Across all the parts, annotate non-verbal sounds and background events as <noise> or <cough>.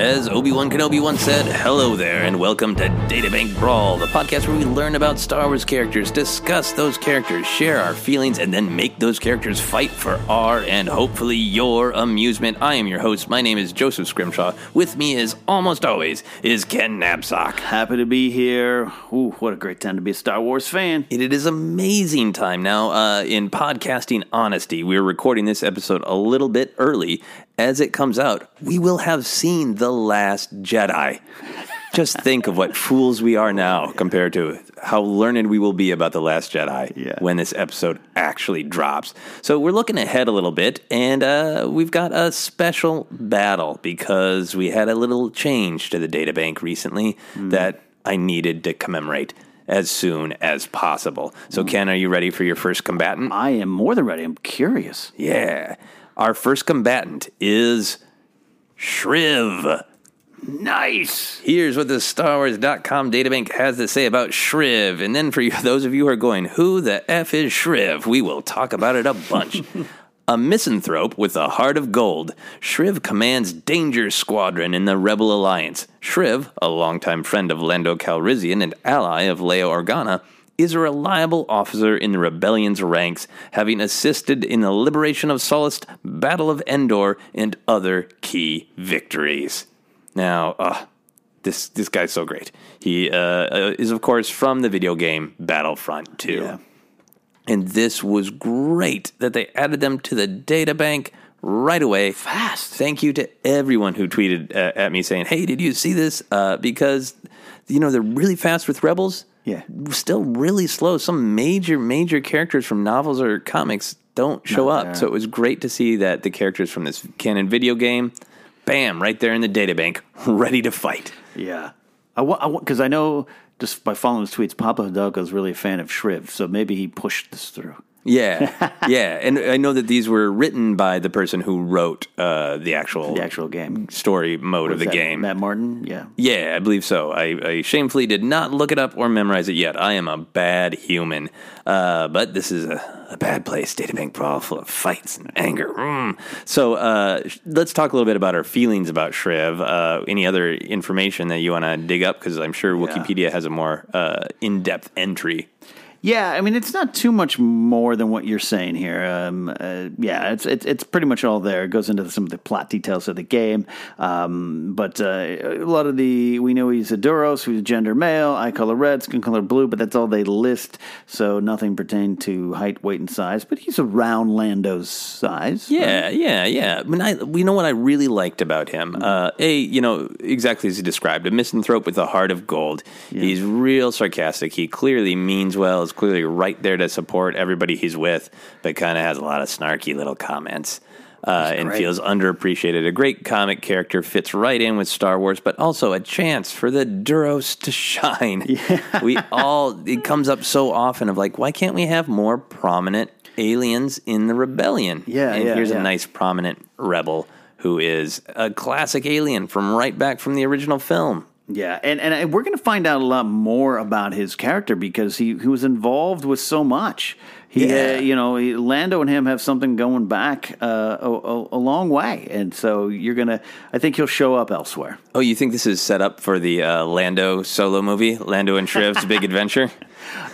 As Obi Wan Kenobi once said, hello there, and welcome to Databank Brawl, the podcast where we learn about Star Wars characters, discuss those characters, share our feelings, and then make those characters fight for our and hopefully your amusement. I am your host. My name is Joseph Scrimshaw. With me, as almost always, is Ken Napzok. Happy to be here. Ooh, what a great time to be a Star Wars fan. It is amazing time now uh, in podcasting honesty. We're recording this episode a little bit early. As it comes out, we will have seen The Last Jedi. Just think of what fools we are now compared to how learned we will be about The Last Jedi Yeah. when this episode actually drops. So we're looking ahead a little bit, and uh, we've got a special battle because we had a little change to the databank recently that I needed to commemorate as soon as possible. So, Ken, are you ready for your first combatant? I am more than ready. I'm curious. Yeah. Our first combatant is Shriv. Nice. Here's what the Star Wars.com databank has to say about Shriv. And then for you, <laughs> those of you who are going, who the F is Shriv? We will talk about it a bunch. <laughs> a misanthrope with a heart of gold, Shriv commands Danger Squadron in the Rebel Alliance. Shriv, a longtime friend of Lando Calrissian and ally of Leia Organa, is a reliable officer in the rebellion's ranks, having assisted in the liberation of Sullust, Battle of Endor, and other key victories. Now, uh, this this guy's so great. He uh, uh, is, of course, from the video game Battlefront 2. Yeah. And this was great that they added them to the data bank right away. Fast. Thank you to everyone who tweeted uh, at me saying, "Hey, did you see this?" Uh, because you know they're really fast with Rebels. Yeah. Still really slow. Some major major characters from novels or comics don't show Not up. there. So it was great to see that the characters from this canon video game, bam, right there in the data bank, <laughs> ready to fight. Yeah. I want because I, know just by following his tweets, Pablo Hidalgo is really a fan of Shriv, so maybe he pushed this through. Yeah, <laughs> yeah, and I know that these were written by the person who wrote uh, the actual The actual game. story mode of the that game. Matt Martin. Yeah. Yeah, I believe so. I, I shamefully did not look it up or memorize it yet. I am a bad human. Uh, but this is a, a bad place. Databank Brawl full of fights and anger. Mm. So uh, sh- let's talk a little bit about our feelings about Shriv. Uh, any other information that you want to dig up? Because I'm sure Wikipedia has a more uh, in depth entry. Yeah, I mean it's not too much more than what you're saying here. Um, uh, yeah, it's, it's it's pretty much all there. It goes into some of the plot details of the game, um, but uh, a lot of the we know he's a Duros, who's gender male, eye color red, skin color blue, but that's all they list. So nothing pertaining to height, weight, and size. But he's around Lando's size. Yeah, yeah, yeah. I mean, I, you know what I really liked about him? Uh, a, you know, exactly as he described, a misanthrope with a heart of gold. He's real sarcastic. He clearly means well. Clearly right there to support everybody he's with, but kind of has a lot of snarky little comments. Uh, and feels underappreciated. A great comic character fits right in with Star Wars, but also a chance for the Duros to shine. <laughs> We all, it comes up so often of like, why can't we have more prominent aliens in the rebellion? Yeah, and yeah, here's yeah. a nice prominent rebel who is a classic alien from right back from the original film. Yeah, and and we're going to find out a lot more about his character because he, he was involved with so much. He, Yeah. uh, you know, he- Lando and him have something going back uh, a, a, a long way, and so you're gonna. I think he'll show up elsewhere. Oh, you think this is set up for the uh, Lando solo movie, Lando and Shriv's Big <laughs> Adventure?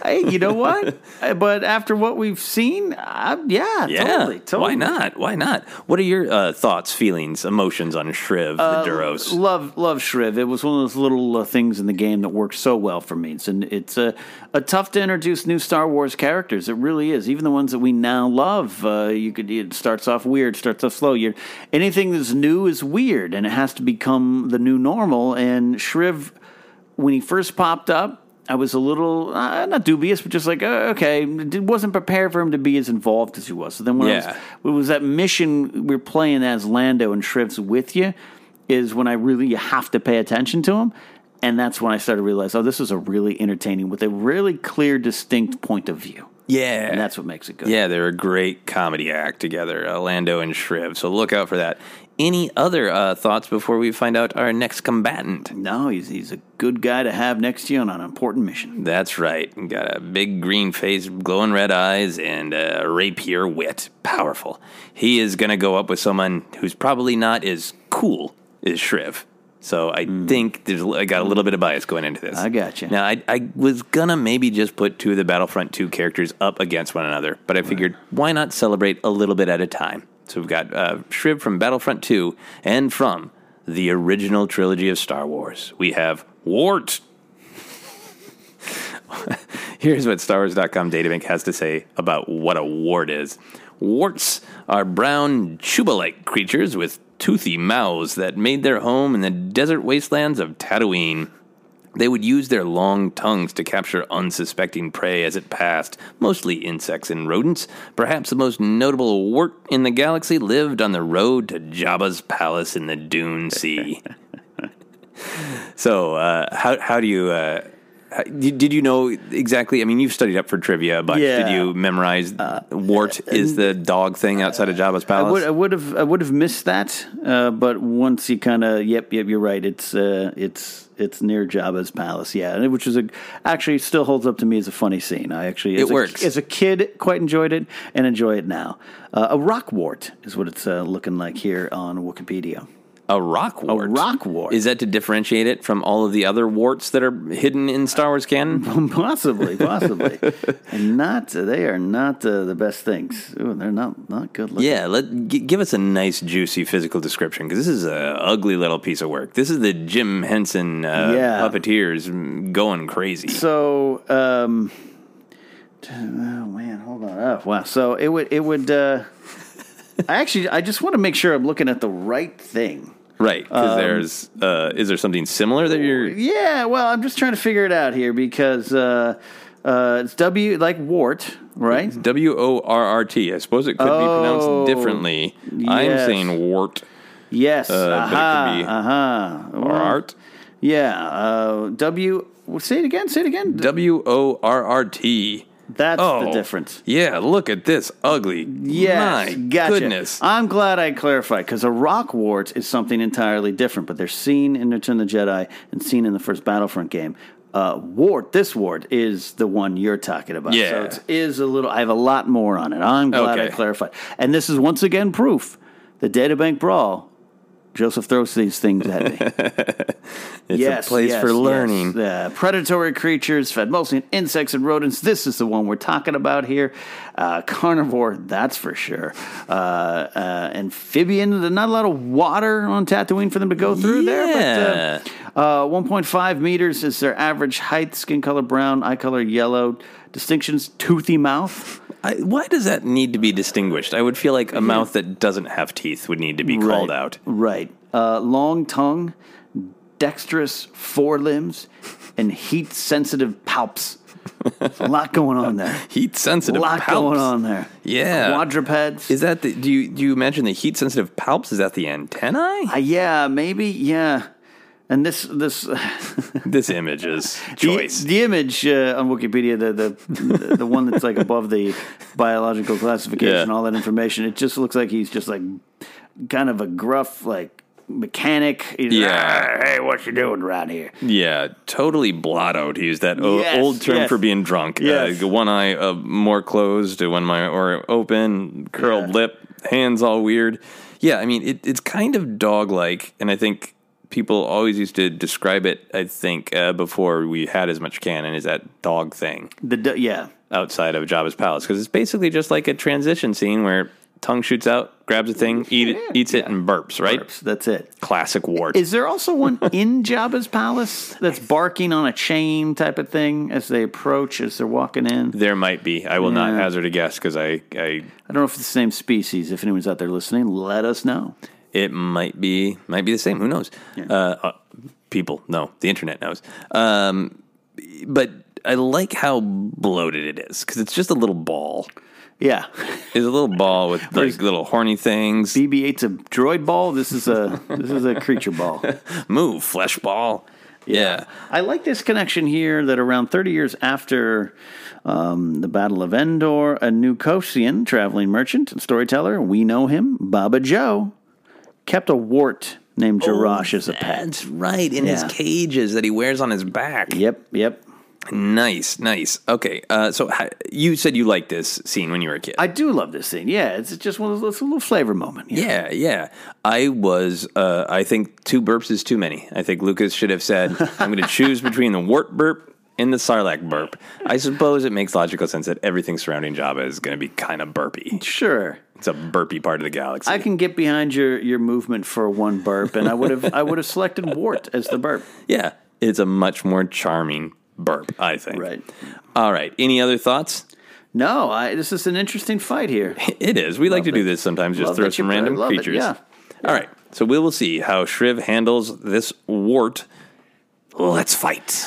Hey, you know what? <laughs> Uh, but after what we've seen, uh, yeah, Yeah, totally, totally. why not? Why not? What are your uh, thoughts, feelings, emotions on Shriv, Uh, the Duros? Love, love Shriv. It was one of those little uh, things in the game that worked so well for me. It's an, it's a, a tough to introduce new Star Wars characters. It really is. Even the ones that we now love. Uh, you could it starts off weird, starts off slow. You're, anything that's new is weird, and it has to become the new normal. And Shriv, when he first popped up. I was a little uh, not dubious, but just like uh, okay, wasn't prepared for him to be as involved as he was. So then when I was, it was that mission we're playing as Lando and Shriv's with you is when I really have to pay attention to him. And that's when I started to realize, oh, this is a really entertaining with a really clear, distinct point of view. Yeah, And that's what makes it good. Yeah, they're a great comedy act together, uh, Lando and Shriv. So look out for that. Any other uh, thoughts before we find out our next combatant? No, he's he's a good guy to have next to you on an important mission. That's right. Got a big green face, glowing red eyes, and a rapier wit. Powerful. He is going to go up with someone who's probably not as cool as Shriv. So I think there's I got a little bit of bias going into this. I got you. Now I, I was gonna maybe just put two of the Battlefront 2 characters up against one another, but I figured why not celebrate a little bit at a time? So we've got uh, Shriv from Battlefront 2 and from the original trilogy of Star Wars. We have Worrt. <laughs> Here's what StarWars.com databank has to say about what a worrt is. Worrts are brown, chuba-like creatures with toothy mouths that made their home in the desert wastelands of Tatooine. They would use their long tongues to capture unsuspecting prey as it passed, mostly insects and rodents. Perhaps the most notable worrt in the galaxy lived on the road to Jabba's palace in the Dune Sea. <laughs> so, uh, how how do you? Uh, did did you know exactly? I mean, you've studied up for trivia, but Yeah. did you memorize worrt is the dog thing outside of Jabba's I palace? would, I would have I would have missed that, uh, but once you kind of yep yep you're right it's uh, it's it's near Jabba's palace yeah which is a actually still holds up to me as a funny scene I actually as It a, works. as a kid quite enjoyed it and enjoy it now uh, a rock wart is what it's uh, looking like here on Wikipedia A rock wart. A rock wart. Is that to differentiate it from all of the other warts that are hidden in Star Wars canon? <laughs> possibly, possibly, and not. They are not uh, the best things. Ooh, they're not not good looking. Yeah, let g- give us a nice, juicy physical description because this is a ugly little piece of work. This is the Jim Henson uh, Yeah. puppeteers going crazy. So, um, oh man, hold on. Oh wow. So it would it would. Uh, I actually I just want to make sure I'm looking at the right thing. right, because Um, there's uh, is there something similar that you're? Yeah, well, I'm just trying to figure it out here because uh, uh, it's W like wart, right? W O R R T. I suppose it could Oh, be pronounced differently. I'm saying wart Yes. Uh, but it could be aha. or art. Yeah. Uh, w. Say it again. Say it again. W O R R T. That's Oh, the difference. Yeah, look at this ugly. Yes, My gotcha. goodness. I'm glad I clarified because a rock wart is something entirely different, but they're seen in Return of the Jedi and seen in the first Battlefront game. Uh, worrt, this worrt is the one you're talking about. Yeah. So it is a little. I have a lot more on it. I'm glad I clarified, and this is once again proof. The Databank Brawl. Joseph throws these things at me. <laughs> It's a place for learning. Yes. Uh, predatory creatures fed mostly on insects and rodents. This is the one we're talking about here. Uh, carnivore, that's for sure. Uh, uh, amphibian, there's not a lot of water on Tatooine for them to go through there. But uh, uh, 1.5 meters is their average height. Skin color brown, eye color yellow. Distinctions: toothy mouth. I, why does that need to be distinguished? I would feel like a mouth that doesn't have teeth would need to be called Right, out. Right. Uh, long tongue, dexterous forelimbs, and heat sensitive palps. A lot going on there. <laughs> Heat sensitive A lot palps. going on there. Yeah. Quadrupeds. Is that the? Do you do you imagine the heat sensitive palps? Is that the antennae? Uh, yeah, maybe. Yeah. And this this <laughs> this image is the, choice. the image uh, on Wikipedia, the, the the one that's like above the biological classification, Yeah. all that information. It just looks like he's just like kind of a gruff like mechanic. He's, Yeah. "Ah, hey, what you doing around here? Yeah, totally blotto to use that o- Yes, old term yes. for being drunk. Yes. Uh, one eye uh, more closed, one eye or open, curled Yeah. lip, hands all weird. Yeah, I mean it, it's kind of dog like, and I think people always used to describe it. I think uh, before we had as much canon is that dog thing The d- yeah. outside of Jabba's palace because it's basically just like a transition scene where tongue shoots out, grabs a thing, eat it, eats it, and burps. Right? Burps, That's it. Classic worrt. Is there also one <laughs> in Jabba's palace that's barking on a chain type of thing as they approach, as they're walking in? there might be. I will not hazard a guess because I, I I don't know if it's the same species. If anyone's out there listening, let us know. It might be might be the same. Who knows? Uh, uh, people know. The internet knows. Um, but I like how bloated it is because it's just a little ball. Yeah. It's a little ball with <laughs> like little horny things. BB-8's a droid ball. This is a this is a creature ball. <laughs> Move, flesh ball. Yeah. I like this connection here that around 30 years after um, the Battle of Endor, a Nu-Cosian traveling merchant and storyteller, we know him, Bobbajo, kept a worrt named Jarash as a pet. That's right. In his cages that he wears on his back. Yep, yep. Nice, nice. Okay. Uh, so ha- you said you liked this scene when you were a kid. I do love this scene. Yeah, it's just one of those, it's a little flavor moment. know? Yeah, yeah. I was. Uh, I think two burps is too many. I think Lucas should have said, <laughs> "I'm going to choose between the worrt burp and the sarlacc burp." I suppose it makes logical sense that everything surrounding Jabba is going to be kind of burpy. Sure. It's a burpy part of the galaxy. I can get behind your, your movement for one burp, and I would have I would have selected worrt as the burp. yeah, it's a much more charming burp. I think. Right. All right. Any other thoughts? No, I, this is an interesting fight here. <laughs> It is. We like to do this sometimes. Just Love throw some random love it, creatures. yeah. All right. So we will see how Shriv handles this worrt. Let's fight.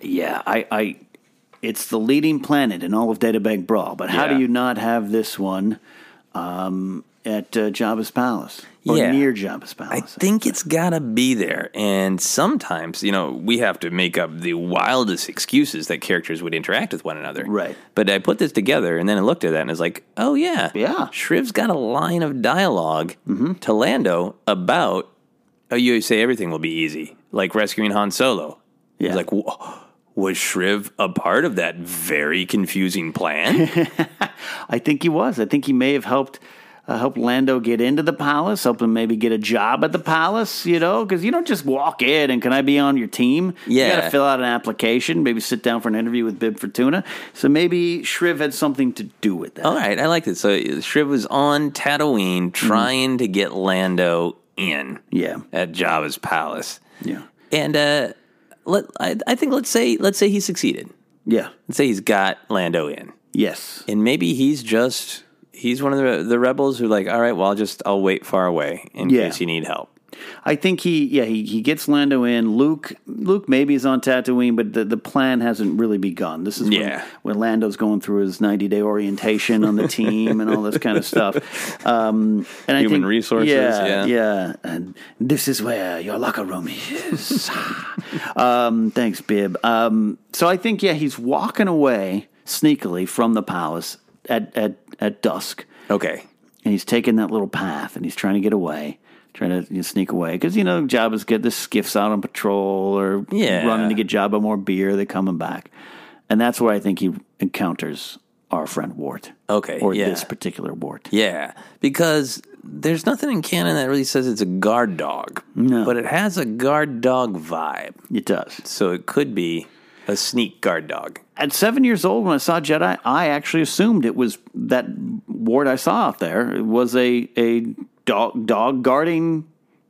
Yeah, I, I, it's the leading planet in all of Databank Brawl. But how Yeah. do you not have this one um, at uh, Jabba's Palace or Yeah. near Jabba's Palace? I think it's gotta be there. And sometimes, you know, we have to make up the wildest excuses that characters would interact with one another. Right. But I put this together and then I looked at that and I was like, oh, yeah. Yeah. Shriv's got a line of dialog Mm-hmm. to Lando about, oh, you say everything will be easy, like rescuing Han Solo. Yeah. He's like, was Shriv a part of that very confusing plan? <laughs> I think he was. I think he may have helped uh, help Lando get into the palace, help him maybe get a job at the palace. You know, because you don't just walk in and can I be on your team? Yeah. You got to fill out an application, maybe sit down for an interview with Bib Fortuna. So maybe Shriv had something to do with that. All right, I like this. So Shriv was on Tatooine trying to get Lando in. Yeah. At Jabba's palace. Yeah. And uh let I, I think let's say let's say he succeeded. Yeah. Let's say he's got Lando in. Yes. And maybe he's just he's one of the the rebels who like, all right, well I'll just I'll wait far away in Yeah. case you need help. I think he, yeah, he, he gets Lando in. Luke, Luke maybe is on Tatooine, but the, the plan hasn't really begun. This is Yeah. when, when Lando's going through his ninety day orientation on the team and all this kind of stuff. Um, and I Human think, resources, yeah, yeah. yeah. And this is where your locker room is. <laughs> um, thanks, Bib. Um, so I think, yeah, he's walking away sneakily from the palace at at at dusk Okay. and he's taking that little path and he's trying to get away, trying to you know, sneak away because you know Jabba's get the skiffs out on patrol or Yeah. running to get Jabba more beer. They're coming back, and that's where I think he encounters our friend Worrt. Okay, or yeah. this particular Worrt. Yeah, because there's nothing in canon that really says it's a guard dog. No. But it has a guard dog vibe. It does. So it could be a sneak guard dog. At seven years old, when I saw Jedi, I actually assumed it was that ward I saw out there. It was a a dog dog guarding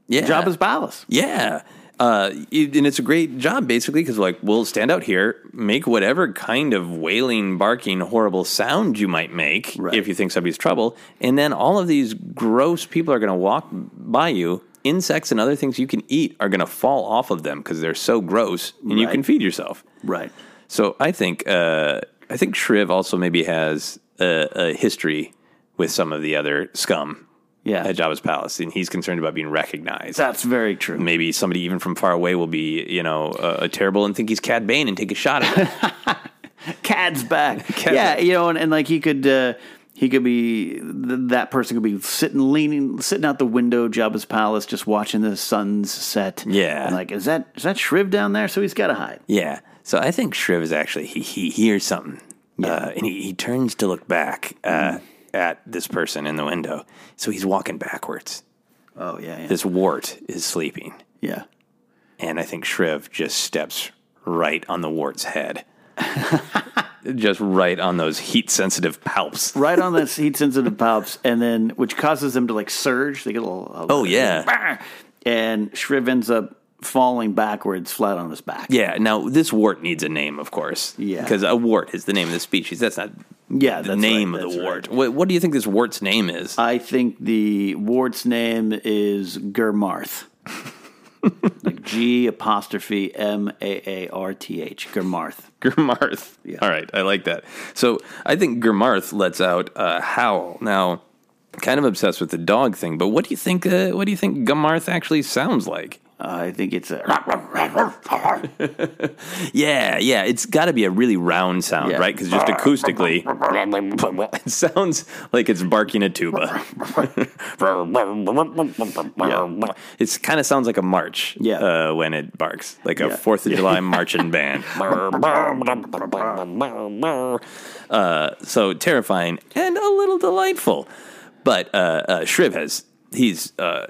Yeah. Jabba's palace. Yeah. Uh, it- and it's a great job basically because like we'll stand out here, make whatever kind of wailing, barking, horrible sound you might make if you think somebody's trouble, and then all of these gross people are going to walk by you. Insects and other things you can eat are going to fall off of them because they're so gross, and you can feed yourself. Right. So I think uh, I think Shriv also maybe has a, a history with some of the other scum. Yeah. At Jabba's palace, and he's concerned about being recognized. That's very true. Maybe somebody even from far away will be, you know, uh, terrible and think he's Cad Bane and take a shot at him. <laughs> Cad's back. <laughs> Cad's yeah, back. you know, and, and like he could, uh, he could be th- that person could be sitting, leaning, sitting out the window, Jabba's palace, just watching the sun's set. Yeah. and like, is that is that Shriv down there? So he's got to hide. yeah. So I think Shriv is actually he he hears something, uh, and he, he turns to look back uh, at this person in the window. So he's walking backwards. Oh yeah, yeah. This worrt is sleeping. Yeah. And I think Shriv just steps right on the worrt's head. <laughs> just right on those heat sensitive palps. right on those heat sensitive palps, and then which causes them to like surge. They get a little. a Oh, little- yeah. <laughs> and Shriv ends up falling backwards, flat on his back. Yeah. Now this worrt needs a name, of course. Yeah. Because a worrt is the name of the species. That's not Yeah, the name right, of the worrt. What, what do you think this worrt's name is? I think the worrt's name is G'maarth. like <laughs> G apostrophe M A A R T H. G'maarth. G'maarth. All right, I like that. So I think G'maarth lets out a howl. Now, kind of obsessed with the dog thing, but what do you think? Uh, what do you think G'maarth actually sounds like? I think it's a. <laughs> Yeah, yeah, it's got to be a really round sound, Yeah. right? Because just acoustically, it <laughs> sounds like it's barking a tuba. It kind of sounds like a march. Yeah. uh, when it barks, like a Yeah. Fourth of July marching band. <laughs> uh, so terrifying and a little delightful. But uh, uh, Shriv has he's uh,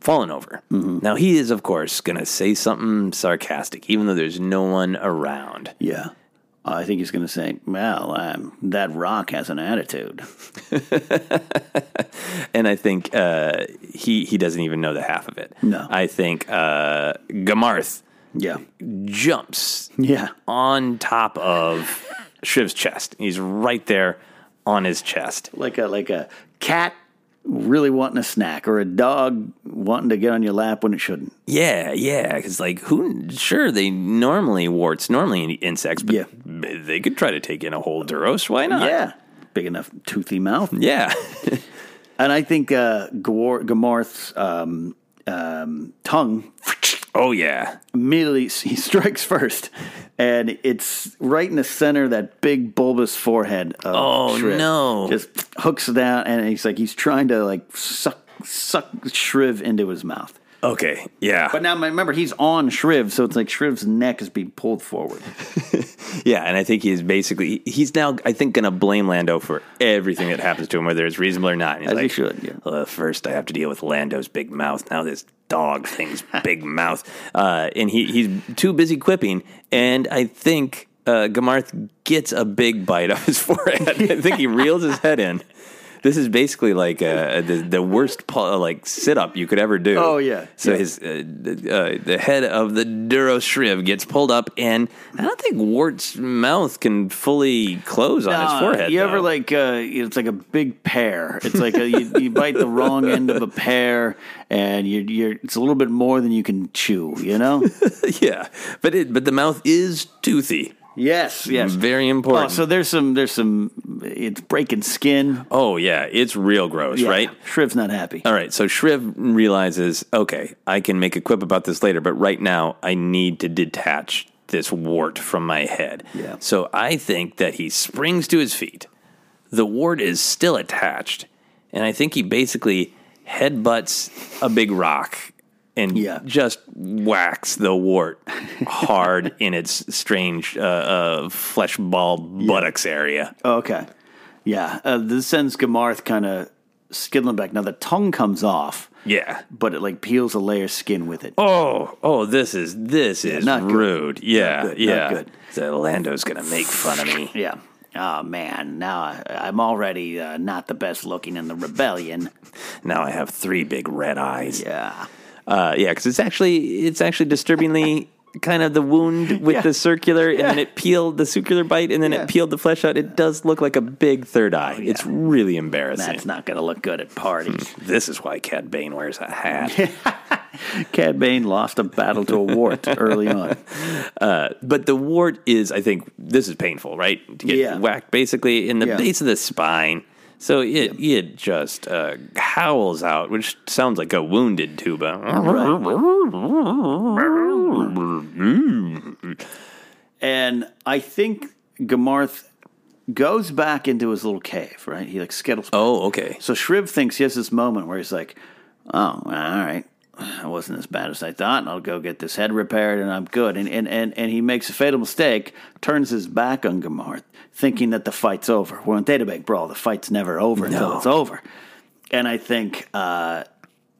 fallen over. Now he is, of course, going to say something sarcastic, even though there's no one around. Yeah. I think he's going to say, well, um, that rock has an attitude. <laughs> and I think uh, he he doesn't even know the half of it. No. I think uh, G'maarth Yeah. jumps Yeah. on top of Shriv's chest. He's right there on his chest. Like a like a cat really wanting a snack or a dog wanting to get on your lap when it shouldn't. Yeah, yeah. Because like, who? Sure, they normally worrts, normally insects, but Yeah. they could try to take in a whole Duros. Why not? Yeah. Big enough toothy mouth. yeah. <laughs> And I think uh, Gawar- G'maarth's um, um, tongue oh yeah. immediately <laughs> he strikes first, and it's right in the center of that big bulbous forehead. Of Oh, Shriv. no. Just hooks it down, and he's like he's trying to like suck suck Shriv into his mouth. Okay. Yeah. But now remember he's on Shriv, so it's like Shriv's neck is being pulled forward. <laughs> Yeah, and I think he's basically he's now I think going to blame Lando for everything that happens to him, whether it's reasonable or not. And he's As he should, yeah. "Well, first I have to deal with Lando's big mouth. Now this dog thing's <laughs> big mouth, uh, and he he's too busy quipping. And I think uh, G'maarth gets a big bite off his <laughs> forehead. I think he reels his head in. This is basically like uh, the the worst like sit up you could ever do. Oh, yeah. So Yeah. his uh, the, uh, the head of the Duros Shriv gets pulled up, and I don't think Worrt's mouth can fully close on his forehead. You though. ever like uh, it's like a big pear. It's like a, you, you bite the wrong end of a pear, and you're, you're it's a little bit more than you can chew. You know? <laughs> yeah, but it but the mouth is toothy. Yes, yes. Very important. Oh, important. so there's some there's some it's breaking skin. Oh yeah, it's real gross, Yeah, right? Shriv's not happy. All right, so Shriv realizes, okay, I can make a quip about this later, but right now I need to detach this worrt from my head. Yeah. So I think that he springs to his feet. The worrt is still attached, and I think he basically headbutts a big rock and Yeah. just whacks the worrt hard <laughs> in its strange uh, uh, flesh ball buttocks area. Okay. Yeah, uh, this sends G'maarth kind of skittling back. Now the tongue comes off, Yeah. but it like peels a layer of skin with it. Oh, oh, this is this is not good. rude. Yeah, Not good, not yeah. good. So Lando's gonna make fun of me. <laughs> Yeah. Oh man, now I, I'm already uh, not the best looking in the rebellion. Now I have three big red eyes. Yeah. Uh, yeah, because it's actually it's actually disturbingly kind of the wound with Yeah. the circular, and then it peeled the circular bite, and then Yeah. it peeled the flesh out. It does look like a big third eye. It's really embarrassing. That's not going to look good at parties. This is why Cad Bane wears a hat. <laughs> Cad Bane lost a battle to a worrt early on. <laughs> Uh, but the worrt is, I think, this is painful, right? To get Yeah. whacked basically in the Yeah. base of the spine. So it it just uh, howls out, which sounds like a wounded tuba. And I think G'maarth goes back into his little cave, right? He like skittles. Oh, okay. So Shriv thinks he has this moment where he's like, "Oh, all right, it wasn't as bad as I thought, and I'll go get this head repaired, and I'm good." And and and, and he makes a fatal mistake, turns his back on G'maarth, thinking that the fight's over. Well, in Databank Brawl, the fight's never over until it's over. And I think uh,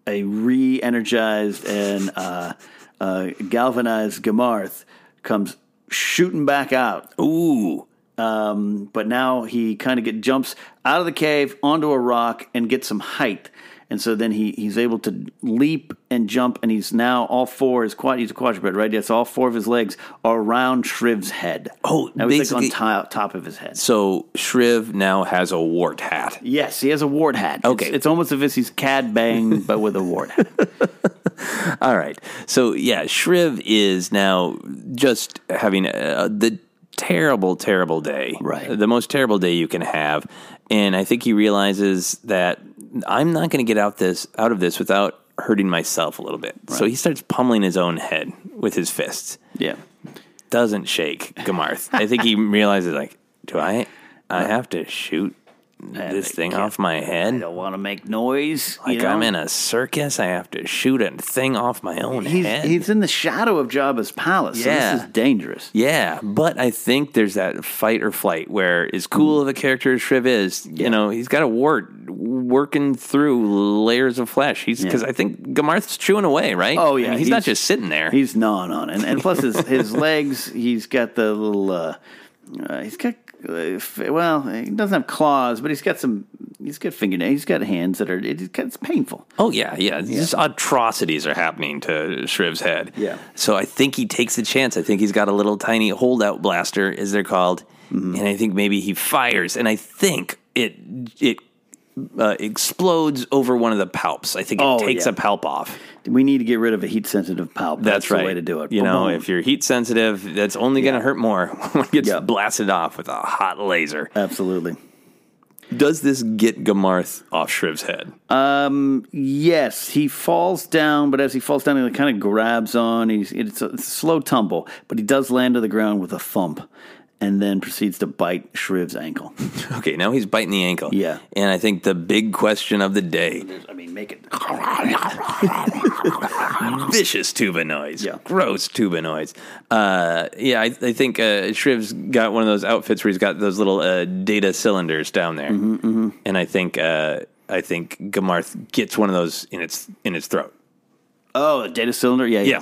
a re-energized and uh, uh, galvanized G'maarth comes shooting back out. Ooh. Um, but now he kind of get jumps out of the cave onto a rock and gets some height. And so then he, he's able to leap and jump, and he's now all four. His quad, he's a quadruped, right? Yes, all four of his legs are around Shriv's head. Oh, now he's like on top, top of his head. So Shriv now has a worrt hat. Yes, he has a worrt hat. Okay. it's, it's almost as if he's Cad Bane, but with a worrt hat. <laughs> All right. So yeah, Shriv is now just having uh, the terrible, terrible day. Right. The most terrible day you can have, and I think he realizes that I'm not going to get out this out of this without hurting myself a little bit. So he starts pummeling his own head with his fists. Yeah. Doesn't shake G'maarth. I think he realizes like, do I? I uh, have to shoot this thing off my head. I don't want to make noise. Like you know? I'm in a circus. I have to shoot a thing off my own He's, head. he's in the shadow of Jabba's palace. So this is dangerous. Yeah, but I think there's that fight or flight where, as cool of a character as Shriv is, you know, he's got a worrt working through layers of flesh. He's because I think G'maarth's chewing away, right? Oh I yeah, mean, he's, not just sitting there. He's gnawing on it, and, and plus his his <laughs> legs. He's got the little. Uh, uh, he's got uh, well, he doesn't have claws, but he's got some. He's got fingernails. He's got hands that are. It's, it's painful. Oh yeah, yeah. Just atrocities are happening to Shriv's head. Yeah. So I think he takes the chance. I think he's got a little tiny holdout blaster, as they're called, Mm-hmm. and I think maybe he fires, and I think it it uh, explodes over one of the palps. I think it Oh, takes yeah. a palp off. We need to get rid of a heat sensitive palp. That's, the right. way to do it. You know, if you're heat sensitive, that's only going to hurt more <laughs> when it gets blasted off with a hot laser. Absolutely. Does this get G'maarth off Shriv's head? Um. Yes, he falls down, but as he falls down, he kind of grabs on. He's it's a, it's a slow tumble, but he does land to the ground with a thump, and then proceeds to bite Shriv's ankle. <laughs> Okay, now he's biting the ankle. Yeah. And I think the big question of the day I mean, make it. <laughs> vicious tuba noise. Yeah. Gross tuba noise. Uh, yeah, I, I think uh, Shriv's got one of those outfits where he's got those little uh, data cylinders down there, Mm-hmm, and I think uh, I think G'maarth gets one of those in its in its throat. Oh, a data cylinder. Yeah, Yeah,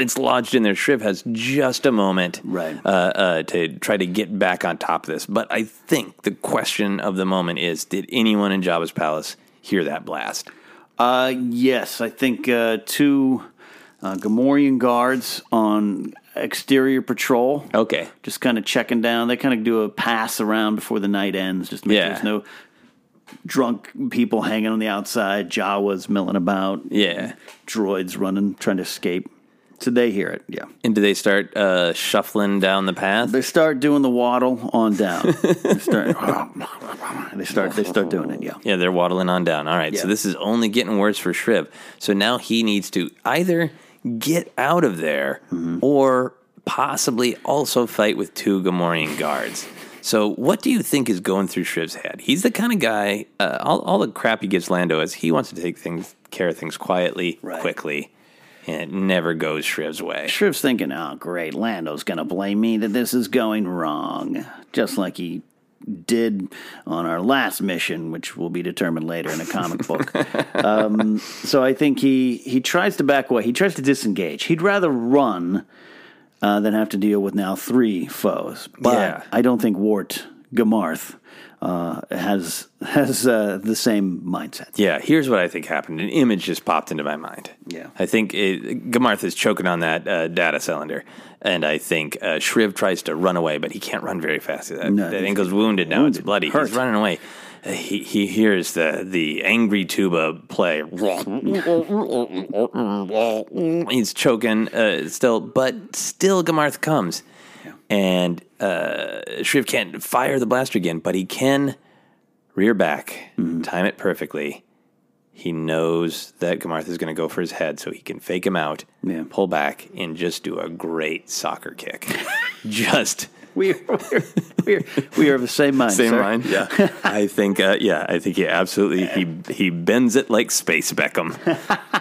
it's lodged in there. Shriv has just a moment, Right. uh, uh, to try to get back on top of this. But I think the question of the moment is: Did anyone in Jabba's palace hear that blast? Uh, yes, I think uh, two uh, Gamorrean guards on exterior patrol. Okay, Just kind of checking down. They kind of do a pass around before the night ends, just to make sure Yeah. there's no drunk people hanging on the outside, Jawas milling about, yeah. droids running, trying to escape. So they hear it, yeah. And do they start uh, shuffling down the path? They start doing the waddle on down. they start. <laughs> they start. They start doing it. Yeah. Yeah, they're waddling on down. All right, so Yeah. this is only getting worse for Shriv. So now he needs to either get out of there Mm-hmm. or possibly also fight with two Gamorrean guards. So, what do you think is going through Shriv's head? He's the kind of guy. Uh, all, all the crap he gives Lando is he wants to take things care of things quietly, Right. quickly, and it never goes Shriv's way. Shriv's thinking, "Oh, great, Lando's gonna blame me that this is going wrong," just like he did on our last mission, which will be determined later in a comic <laughs> book. Um, so I think he he tries to back away. He tries to disengage. He'd rather run uh, than have to deal with now three foes. But Yeah. I don't think Worrt G'maarth uh, has <laughs> has uh, the same mindset. Yeah, here's what I think happened. An image just popped into my mind. Yeah. I think it, G'maarth is choking on that uh, data cylinder, and I think uh, Shriv tries to run away, but he can't run very fast. That, No, that ankle's wounded now; it's bloody. hurt. He's running away. He he hears the the angry tuba play. He's choking uh, still, but still G'maarth comes, and uh, Shriv can't fire the blaster again, but he can rear back, Mm-hmm. time it perfectly. He knows that G'maarth is going to go for his head, so he can fake him out, Yeah. pull back, and just do a great soccer kick. <laughs> just We we're, we're, we are of the same mind. same sir. line. Yeah, <laughs> I think. Uh, yeah, I think he absolutely he he bends it like Space Beckham,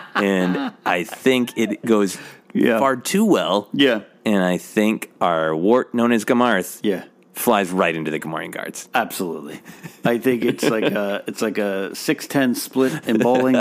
<laughs> and I think it goes Yeah. far too well. Yeah. and I think our worrt known as G'maarth, Yeah. Flies right into the Gamorrean guards. Absolutely. I think it's like a <laughs> it's like a six ten split in bowling.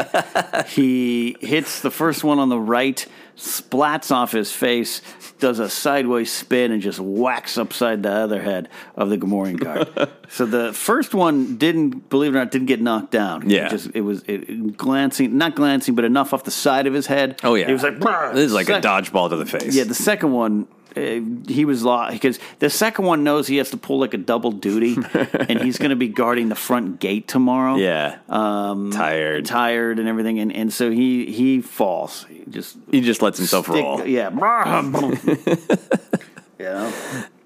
he hits the first one on the right, splats off his face, does a sideways spin, and just whacks upside the other head of the Gamorrean guard. <laughs> so the first one didn't, believe it or not, didn't get knocked down. Yeah. it just it was it, glancing, not glancing, but enough off the side of his head. Oh yeah, it was like "Brr." this is like Sec- a dodgeball to the face. Yeah, the second one, uh, he was lost because the second one knows he has to pull like a double duty, <laughs> and he's going to be guarding the front gate tomorrow. yeah, um, tired. tired, and everything, and, and so he he falls. He just He just lets himself stick- roll. Yeah, <laughs> <laughs> know.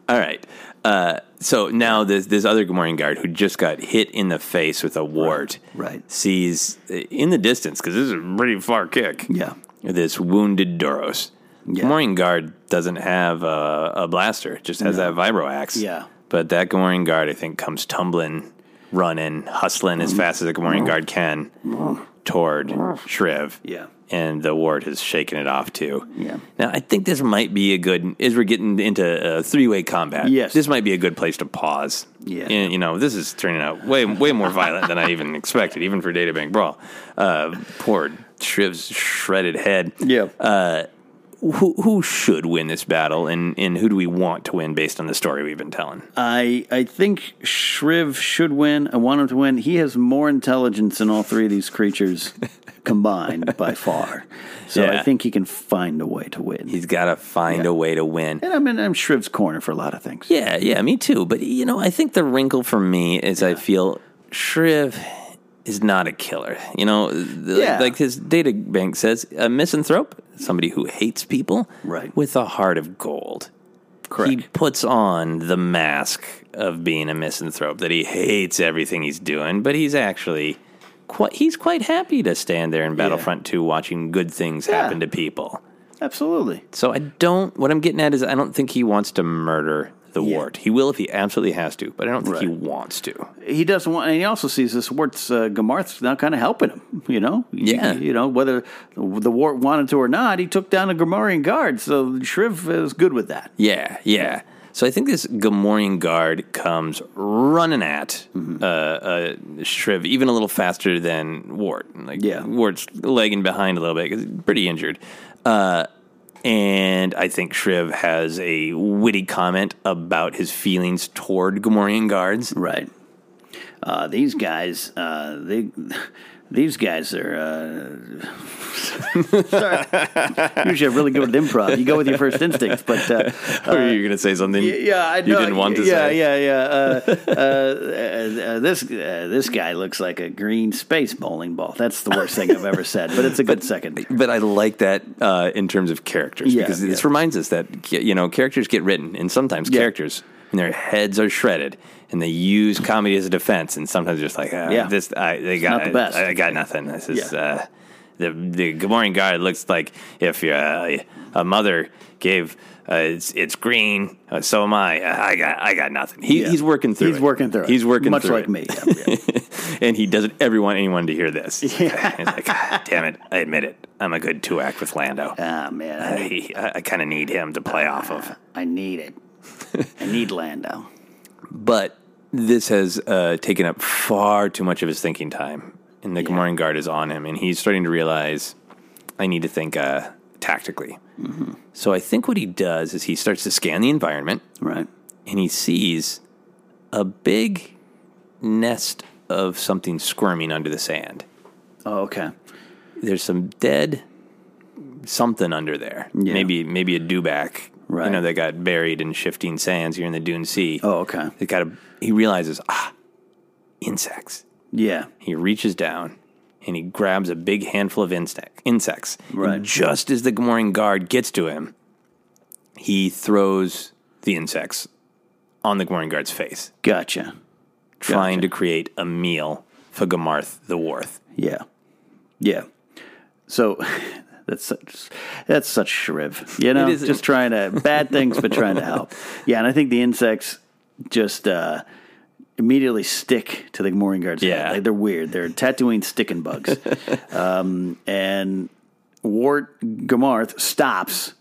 All right. Uh, so now this this other good morning guard who just got hit in the face with a worrt, Right. sees uh, in the distance because this is a pretty far kick. Yeah. this wounded Duros. Yeah. Guard doesn't have a, a blaster; it just has that vibro axe. Yeah. but that Gamorrean guard, I think, comes tumbling, running, hustling as fast as a Gamorrean guard can toward Shriv. Yeah. and the worrt has shaken it off too. Yeah. Now, I think this might be a good as we're getting into uh, three way combat. Yes. this might be a good place to pause. Yeah. and, you know, this is turning out way way more violent than I even <laughs> expected, even for Databank Brawl. Uh, poor Shriv's shredded head. Yeah. Uh, who who should win this battle, and and who do we want to win based on the story we've been telling? I I think Shriv should win. I want him to win. He has more intelligence than all three of these creatures <laughs> combined by far. So I think he can find a way to win. He's got to find Yeah. a way to win. and I'm in I'm Shriv's corner for a lot of things. Yeah, yeah, me too. But you know, I think the wrinkle for me is I feel Shriv is not a killer. You know, the- Yeah. like his data bank says, a misanthrope, somebody who hates people, Right. with a heart of gold. Correct. He puts on the mask of being a misanthrope that he hates everything he's doing, but he's actually quite he's quite happy to stand there in Battlefront 2 watching good things Yeah. happen to people. Absolutely. So I don't. What I'm getting at is I don't think he wants to murder the worrt. He will if he absolutely has to, but I don't think he wants to. He doesn't want, and he also sees this Worrt's uh, G'maarth's now kind of helping him. You know, Yeah. You, know whether the Worrt wanted to or not, he took down a Gamorrean guard. So Shriv is good with that. Yeah, yeah. So I think this Gamorrean guard comes running at Mm-hmm. uh, uh, Shriv even a little faster than Worrt. Like Yeah. Worrt's lagging behind a little bit because he's pretty injured. Uh, and I think Shriv has a witty comment about his feelings toward Gamorrean guards. Right. Uh, these guys, uh, they, these guys are. Uh, <laughs> sorry, usually I'm really good with improv. You go with your first instincts, but uh, <laughs> Or are you going to say something yeah, I you didn't want to yeah, say? Yeah, yeah, Uh, uh, uh, uh, this uh, this guy looks like a green space bowling ball. That's the worst thing I've ever <laughs> said, but it's a good second. But I like that uh, in terms of characters Yeah, because this reminds us that you know characters get written, and sometimes Yeah. characters when their heads are shredded and they use comedy as a defense, and sometimes just like ah, Yeah. this I, they got not the best. I, I got nothing. This is Yeah. uh, the the Gamorrean guy looks like if uh, a mother gave. Uh, it's it's green. Uh, so am I. Uh, I got I got nothing. He, Yeah. He's working through. He's it. working through it. He's working Much like it. me. Yeah, yeah. <laughs> and he doesn't ever want anyone to hear this. <laughs> Yeah. <laughs> He's like, "Ah, damn it, I admit it. I'm a good two act with Lando. Ah, man, I I, I kind of need him to play off of. I need it. <laughs> I need Lando. But this has uh, taken up far too much of his thinking time, and the Gamorrean guard is on him, and he's starting to realize I need to think uh, tactically. So I think what he does is he starts to scan the environment, right, and he sees a big nest of something squirming under the sand. Oh, okay. There's some dead something under there. Yeah. Maybe maybe a dewback. Right. You know, they got buried in shifting sands here in the Dune Sea. Oh, okay. It got a, he realizes, ah, insects. Yeah. He reaches down and he grabs a big handful of insect, insects. Right. And just as the Gamorrean guard gets to him, he throws the insects on the Gamorrean guard's face. Gotcha. Trying to create a meal for G'maarth the Worrt. Yeah. Yeah. So <laughs> that's such, that's such shriv. You know, just trying to bad things, but trying to <laughs> help. Yeah, and I think the insects just uh, immediately stick to the Gamorrean guard's Yeah. Like, they're weird. They're Tatooine sticking bugs. <laughs> um, and Worrt G'maarth stops,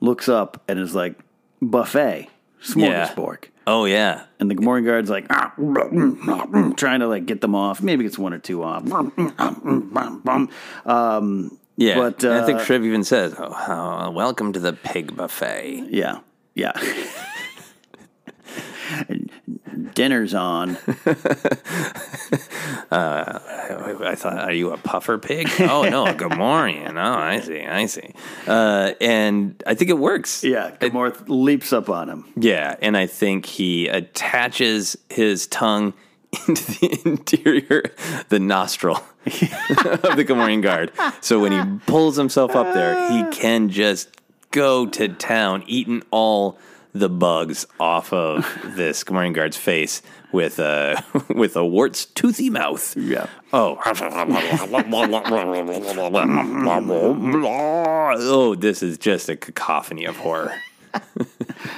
looks up, and is like, "Buffet, smorgasbord." Oh yeah. And the Gamorrean guard's like "Ah, mm, mm, mm, trying to like get them off. Maybe gets one or two off. Um, Yeah. but And I think uh, Shriv even says, oh, uh, welcome to the pig buffet. Yeah, yeah. Dinner's on. <laughs> Uh, I, I thought, are you a puffer pig? Oh no, a Gamorrean. <laughs> Oh, I see, I see. Uh, and I think it works. Yeah, G'maarth leaps up on him. Yeah, and I think he attaches his tongue into the <laughs> interior, the nostril <laughs> of the Gamorrean guard. So when he pulls himself up there, he ah. can just go to town, eating all the bugs off of <laughs> this Gamorrean guard's face with a with a worrt's toothy mouth. Yeah. Oh. oh, this is just a cacophony of horror.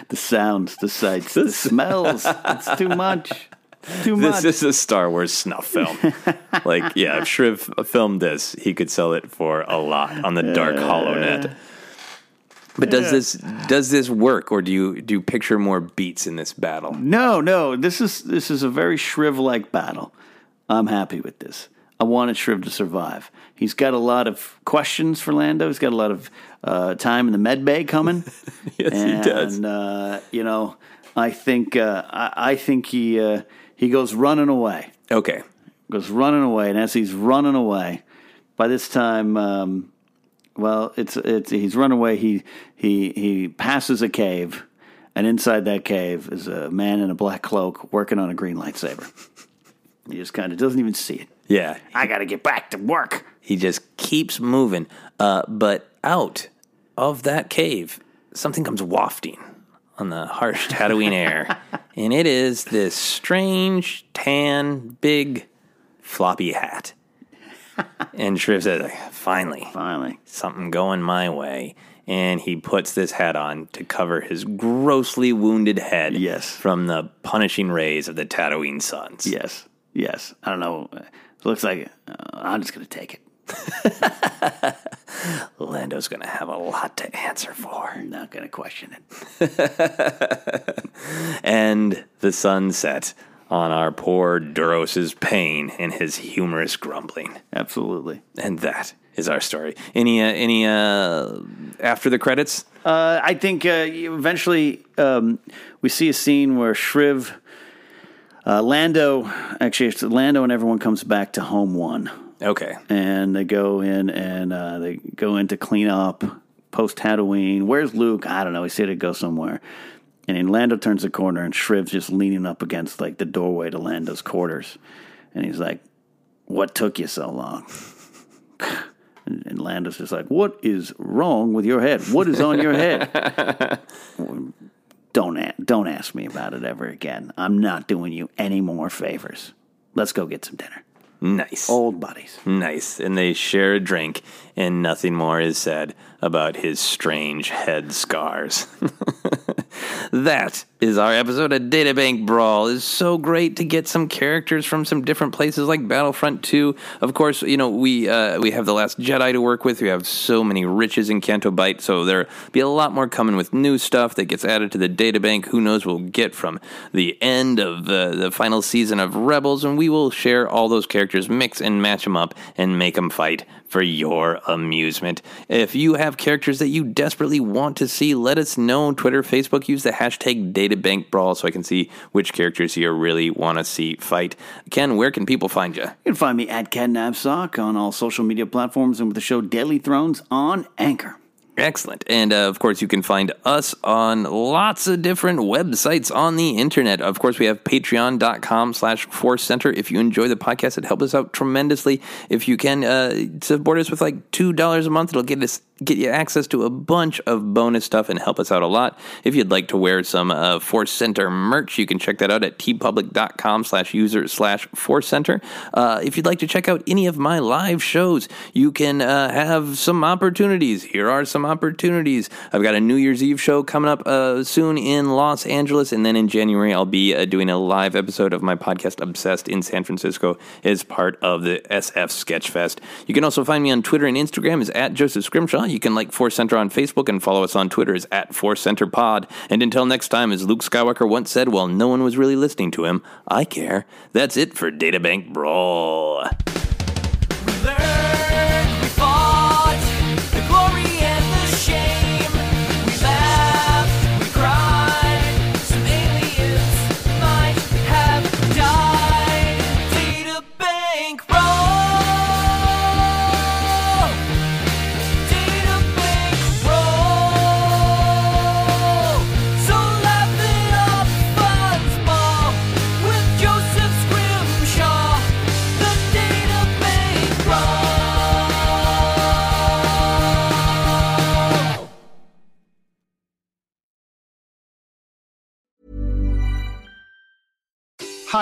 The sounds, the sights, the smells. It's too much. <laughs> Too This is a Star Wars snuff film. <laughs> like, yeah, if Shriv filmed this, he could sell it for a lot on the dark HoloNet. But does this does this work, or do you do you picture more beats in this battle? No, no. This is this is a very Shriv like battle. I'm happy with this. I wanted Shriv to survive. He's got a lot of questions for Lando. He's got a lot of uh, time in the med bay coming. <laughs> yes, and, he does. Uh, you know, I think uh, I, I think he uh, he goes running away. Okay, goes running away, and as he's running away, by this time, um, well, it's it's he's run away. He he he passes a cave, and inside that cave is a man in a black cloak working on a green lightsaber. He just kind of doesn't even see it. Yeah, I got to get back to work. he just keeps moving. Uh, but out of that cave, something comes wafting on the harsh Tatooine air, <laughs> and it is this strange tan, big, floppy hat. And Shriv says, "Finally, finally, something going my way." And he puts this hat on to cover his grossly wounded head. Yes, from the punishing rays of the Tatooine suns. Yes, yes. I don't know. It looks like uh, I'm just gonna take it. <laughs> Lando's going to have a lot to answer for. I'm not gonna question it. <laughs> and the sun set on our poor Duros's pain and his humorous grumbling. Absolutely. And that is our story. Any uh, any uh, after the credits? Uh, I think uh, eventually um, we see a scene where Shriv, uh, Lando, actually, Lando and everyone comes back to Home One. Okay. And they go in and uh, they go in to clean up post Tatooine. Where's Luke? I don't know. He said to go somewhere. And then Lando turns the corner and Shriv's just leaning up against like the doorway to Lando's quarters. And he's like, What took you so long? And, <laughs> and Lando's just like, "What is wrong with your head? What is on your head? <laughs> don't a- don't ask me about it ever again. I'm not doing you any more favors. Let's go get some dinner." Nice. Old buddies. Nice. And they share a drink, and nothing more is said about his strange head scars. <laughs> That is our episode of Databank Brawl. It's so great to get some characters from some different places like Battlefront 2. Of course, you know, we uh, we have The Last Jedi to work with. We have so many riches in Canto Bight, so there'll be a lot more coming with new stuff that gets added to the databank. Who knows we'll get from the end of the, the final season of Rebels, and we will share all those characters, mix and match them up, and make them fight for your amusement. If you have characters that you desperately want to see, let us know. Twitter, Facebook, use the hashtag Databank Brawl so I can see which characters you really want to see fight. Ken, where can people find you? You can find me at Ken Napzok on all social media platforms and with the show Deadly Thrones on Anchor. Excellent. And uh, of course, you can find us on lots of different websites on the internet. Of course, we have patreon.com slash force center. If you enjoy the podcast, it helps us out tremendously. If you can uh, support us with like $2 a month, it'll get us get you access to a bunch of bonus stuff and help us out a lot. If you'd like to wear some uh, Force Center merch, you can check that out at teepublic.com slash user slash Force Center. Uh, if you'd like to check out any of my live shows, you can uh, have some opportunities. Here are some opportunities. I've got a New Year's Eve show coming up uh, soon in Los Angeles, and then in January, I'll be uh, doing a live episode of my podcast Obsessed in San Francisco as part of the SF Sketchfest. You can also find me on Twitter and Instagram is at Joseph Scrimshaw. You can like Force Center on Facebook and follow us on Twitter is at Force Center Pod. And until next time, as Luke Skywalker once said, while no one was really listening to him, I care. That's it for Databank Brawl.